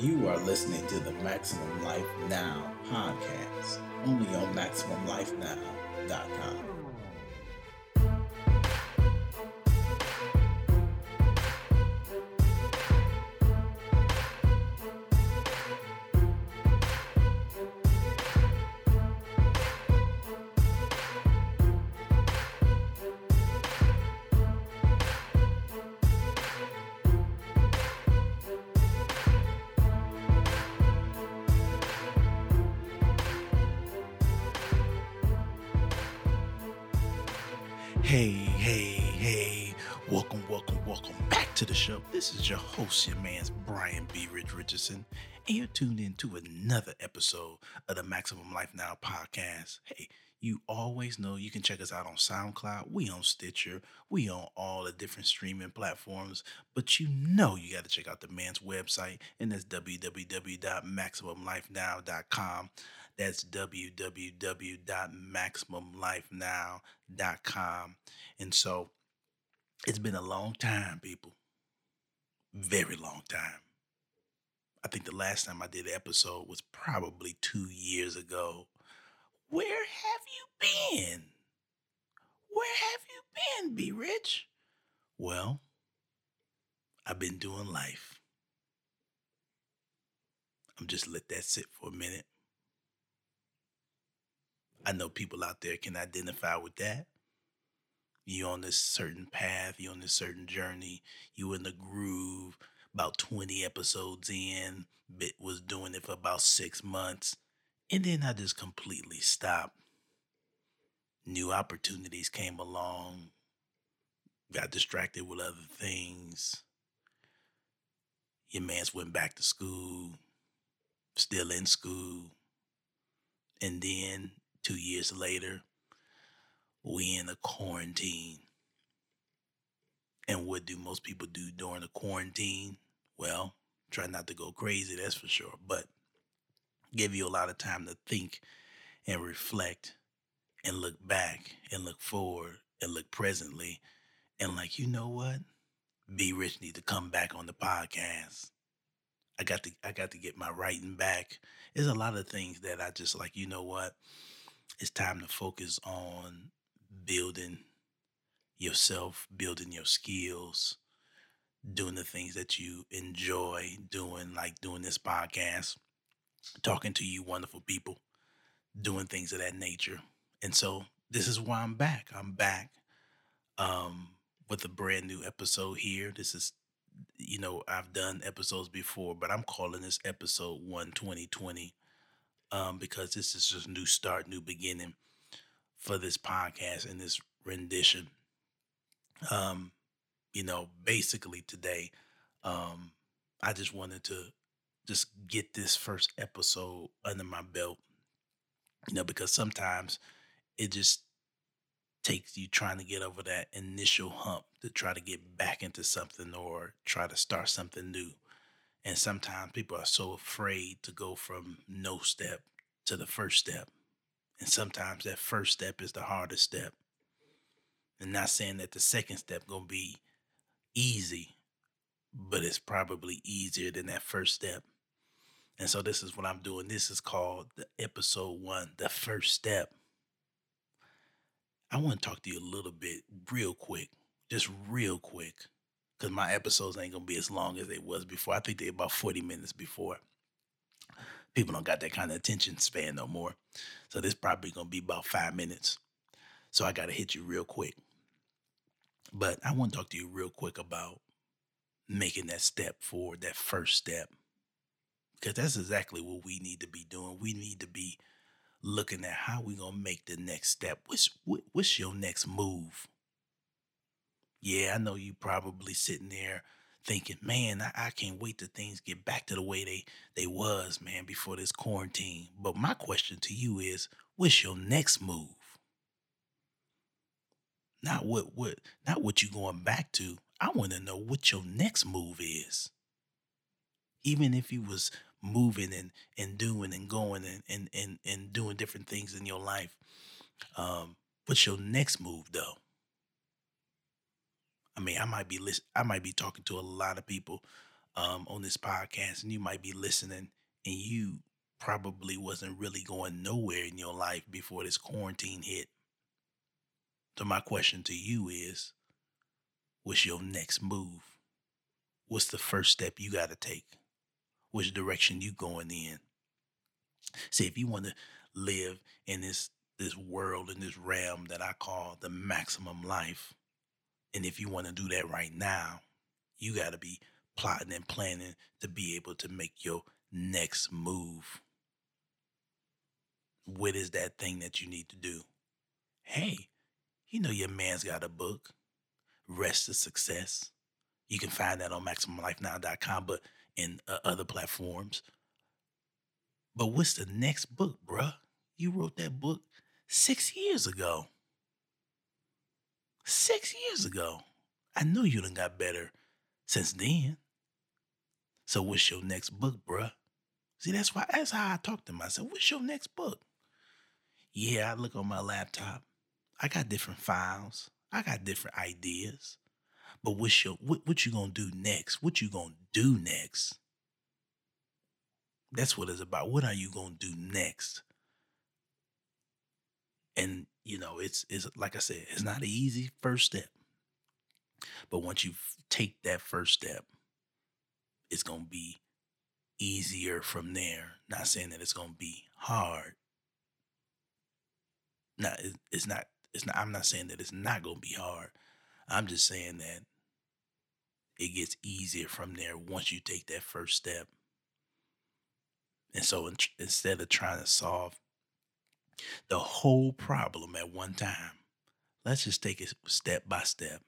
You are listening to the Maximum Life Now podcast, only on MaximumLifeNow.com. Hey, hey, hey. Welcome, welcome, welcome back to the show. This is your host, your man's Brian B. Rich Richardson, and you're tuned in to another episode of the Maximum Life Now podcast. Hey, you always know you can check us out on SoundCloud. We on Stitcher. We on all the different streaming platforms. But you know you got to check out the man's website, and that's www.maximumlifenow.com. That's www.maximumlifenow.com. And so it's been a long time, people. Very long time. I think the last time I did an episode was probably two years ago. Where have you been? Where have you been, Be Rich? Well, I've been doing life. I'm just let that sit for a minute. I know people out there can identify with that. You on this certain path, you on this certain journey, you in the groove, about 20 episodes in, bit was doing it for about six months, and then I just completely stopped. New opportunities came along, got distracted with other things. Your man's went back to school, still in school. And then two years later, we in a quarantine. And what do most people do during a quarantine? Well, try not to go crazy, that's for sure, but give you a lot of time to think and reflect and look back and look forward and look presently and like, you know what? Be Rich need to come back on the podcast. I got to I got to get my writing back. There's a lot of things that I just like, you know what? It's time to focus on building yourself, building your skills, doing the things that you enjoy doing, like doing this podcast, talking to you wonderful people, doing things of that nature. And so this is why I'm back. I'm back um, with a brand new episode here. This is, you know, I've done episodes before, but I'm calling this episode 1 2020 um, because this is just a new start, new beginning for this podcast and this rendition. Um, you know, basically today, um, I just wanted to just get this first episode under my belt, you know, because sometimes it just takes you trying to get over that initial hump to try to get back into something or try to start something new. And sometimes people are so afraid to go from no step to the first step. And sometimes that first step is the hardest step. And not saying that the second step gonna be easy, but it's probably easier than that first step. And so this is what I'm doing. This is called the episode one, the first step. I want to talk to you a little bit real quick, just real quick, because my episodes ain't gonna be as long as they was before. I think they're about 40 minutes before. People don't got that kind of attention span no more. So this probably gonna be about five minutes. So I gotta hit you real quick. But I want to talk to you real quick about making that step forward, that first step. Because that's exactly what we need to be doing. We need to be looking at how we gonna make the next step. What's what, what's your next move? Yeah, I know you probably sitting there thinking, man, I, I can't wait till things get back to the way they they was, man, before this quarantine. But my question to you is, what's your next move? Not what what not what you going back to. I want to know what your next move is. Even if you was moving and and doing and going and and and, and doing different things in your life, um, what's your next move though? I mean, I might be list- I might be talking to a lot of people um, on this podcast, and you might be listening, and you probably wasn't really going nowhere in your life before this quarantine hit. So my question to you is, what's your next move? What's the first step you got to take? Which direction you going in? See, if you want to live in this this world in this realm that I call the maximum life, and if you want to do that right now, you got to be plotting and planning to be able to make your next move. What is that thing that you need to do? Hey, you know your man's got a book, Rest of Success. You can find that on MaximumLifeNow.com, but in uh, other platforms. But what's the next book, bruh? You wrote that book six years ago. Six years ago. I know you done got better since then. So what's your next book, bruh? See, that's why that's how I talk to myself. What's your next book? Yeah, I look on my laptop. I got different files. I got different ideas. But what's your what, what you gonna do next? What you gonna do next? That's what it's about. What are you gonna do next? And you know, it's it's like I said, it's not an easy first step. But once you take that first step, it's gonna be easier from there. Not saying that it's gonna be hard. Now, it's not. It's not. I'm not saying that it's not gonna be hard. I'm just saying that it gets easier from there once you take that first step. And so in, instead of trying to solve the whole problem at one time, let's just take it step by step.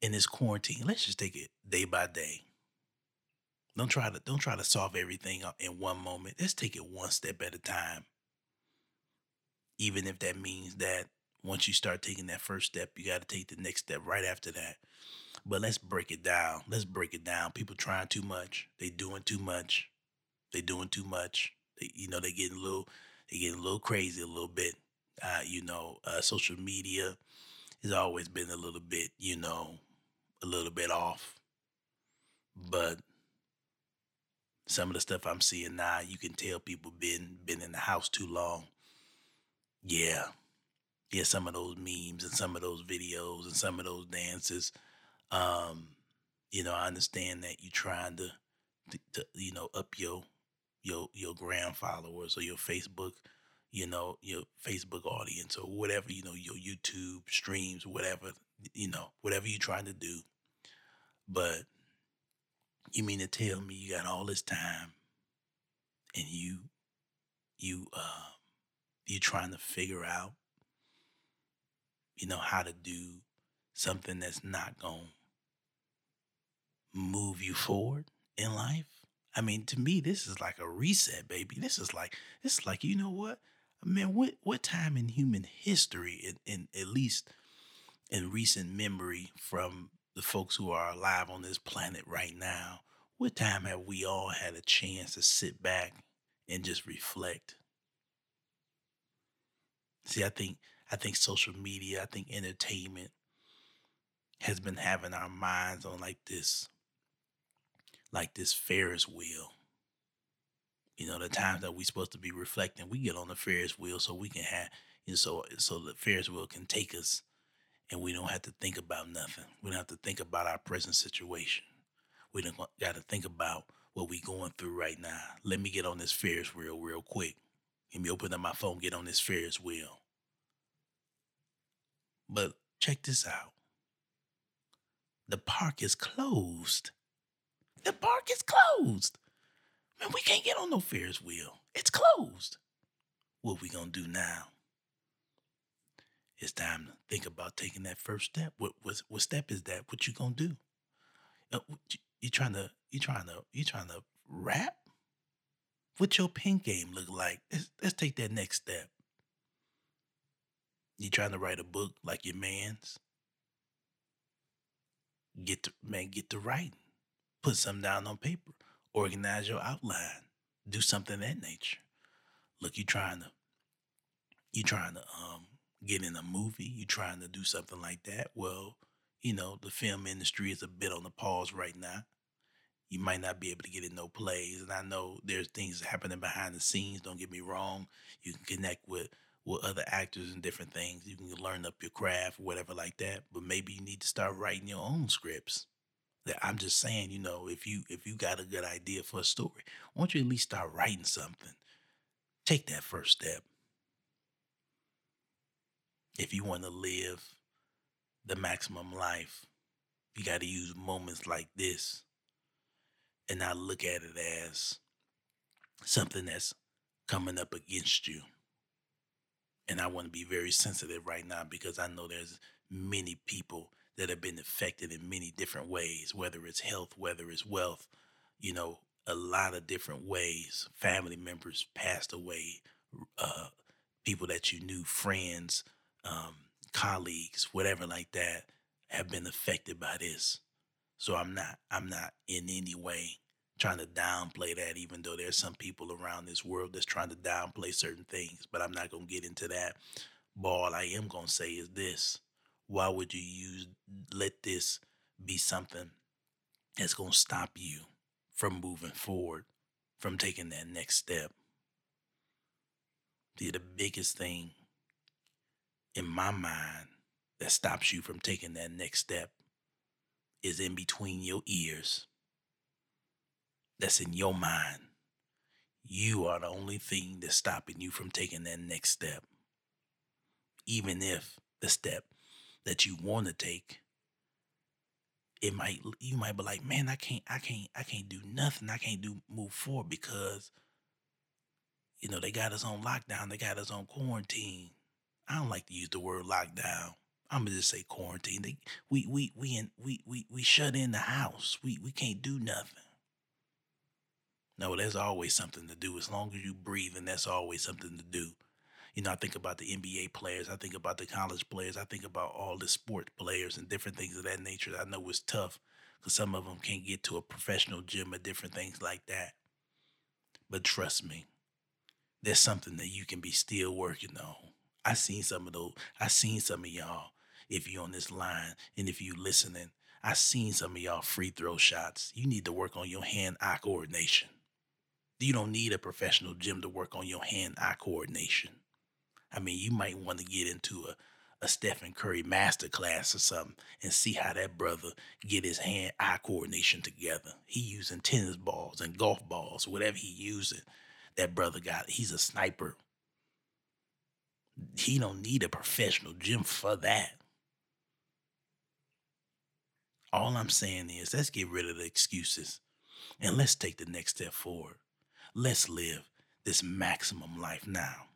In this quarantine, let's just take it day by day. Don't try to don't try to solve everything in one moment. Let's take it one step at a time. Even if that means that once you start taking that first step, you got to take the next step right after that. But let's break it down. Let's break it down. People trying too much. They doing too much. They doing too much. They, you know, they getting a little, they getting a little crazy a little bit. Uh, you know, uh, social media has always been a little bit, you know, a little bit off. But some of the stuff I'm seeing now, you can tell people been been in the house too long. Yeah. Yeah, some of those memes and some of those videos and some of those dances um, you know, I understand that you're trying to, to, to, you know, up your your your gram followers or your Facebook, you know, your Facebook audience or whatever, you know, your YouTube streams, whatever, you know, whatever you're trying to do. But you mean to tell me you got all this time and you you uh you trying to figure out you know how to do something that's not going to move you forward in life. I mean, to me, this is like a reset, baby. This is like, this is like, you know what? Man, what what time in human history, in, in at least in recent memory from the folks who are alive on this planet right now, what time have we all had a chance to sit back and just reflect? See, I think I think social media, I think entertainment, has been having our minds on like this, like this Ferris wheel. You know, the times that we're supposed to be reflecting, we get on the Ferris wheel so we can have, you know, so so the Ferris wheel can take us, and we don't have to think about nothing. We don't have to think about our present situation. We don't got to think about what we going through right now. Let me get on this Ferris wheel real quick. Let me open up my phone, get on this Ferris wheel. But check this out the park is closed. The park is closed. Man, we can't get on no Ferris wheel. It's closed. What we gonna do now? It's time to think about taking that first step. What what, what step is that? What you gonna do? Uh, you trying to you trying to you trying to rap? What your pen game look like? Let's, let's take that next step. You trying to write a book like your man's? Get to man, get to writing. Put something down on paper. Organize your outline. Do something that nature. Look, you trying to you trying to um get in a movie, you trying to do something like that. Well, you know, the film industry is a bit on the pause right now. you might not be able to get in no plays. And I know there's things happening behind the scenes. Don't get me wrong. You can connect with with other actors and different things. You can learn up your craft, whatever like that. But maybe you need to start writing your own scripts. I'm just saying, you know, if you if you got a good idea for a story, why don't you at least start writing something? Take that first step. If you want to live the maximum life, you got to use moments like this and not look at it as something that's coming up against you. And I want to be very sensitive right now because I know there's many people that have been affected in many different ways, whether it's health, whether it's wealth, you know, a lot of different ways. Family members passed away, uh, people that you knew, friends, um, colleagues, whatever like that, have been affected by this. So I'm not, I'm not in any way trying to downplay that, even though there's some people around this world that's trying to downplay certain things. But I'm not gonna get into that. But all I am gonna say is this: Why would you use let this be something that's gonna stop you from moving forward, from taking that next step? See, the biggest thing in my mind that stops you from taking that next step is in between your ears that's in your mind. You are the only thing that's stopping you from taking that next step. Even if the step that you want to take, it might you might be like, man, I can't, I can't, I can't do nothing. I can't do move forward because you know they got us on lockdown. They got us on quarantine. I don't like to use the word lockdown. I'm gonna just say quarantine. They, we we we in we we we shut in the house. We we can't do nothing. No, there's always something to do. As long as you breathe, and that's always something to do. You know, I think about the NBA players, I think about the college players, I think about all the sport players and different things of that nature. I know it's tough because some of them can't get to a professional gym or different things like that. But trust me, there's something that you can be still working on. I seen some of those. I seen some of y'all. If you're on this line and if you're listening, I seen some of y'all free throw shots. You need to work on your hand-eye coordination. You don't need a professional gym to work on your hand-eye coordination. I mean, you might want to get into a, a Stephen Curry masterclass or something and see how that brother get his hand-eye coordination together. He using tennis balls and golf balls, whatever he using. That brother got, he's a sniper. He don't need a professional gym for that. All I'm saying is let's get rid of the excuses and let's take the next step forward. Let's live this maximum life now.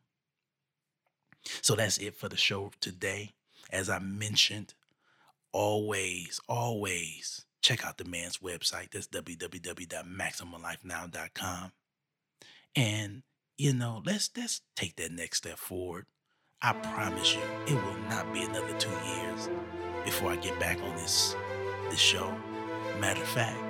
So that's it for the show today. As I mentioned, always, always check out the man's website. That's www.maximumlifenow.com. And you know, let's let's take that next step forward. I promise you, it will not be another two years before I get back on this this show. Matter of fact,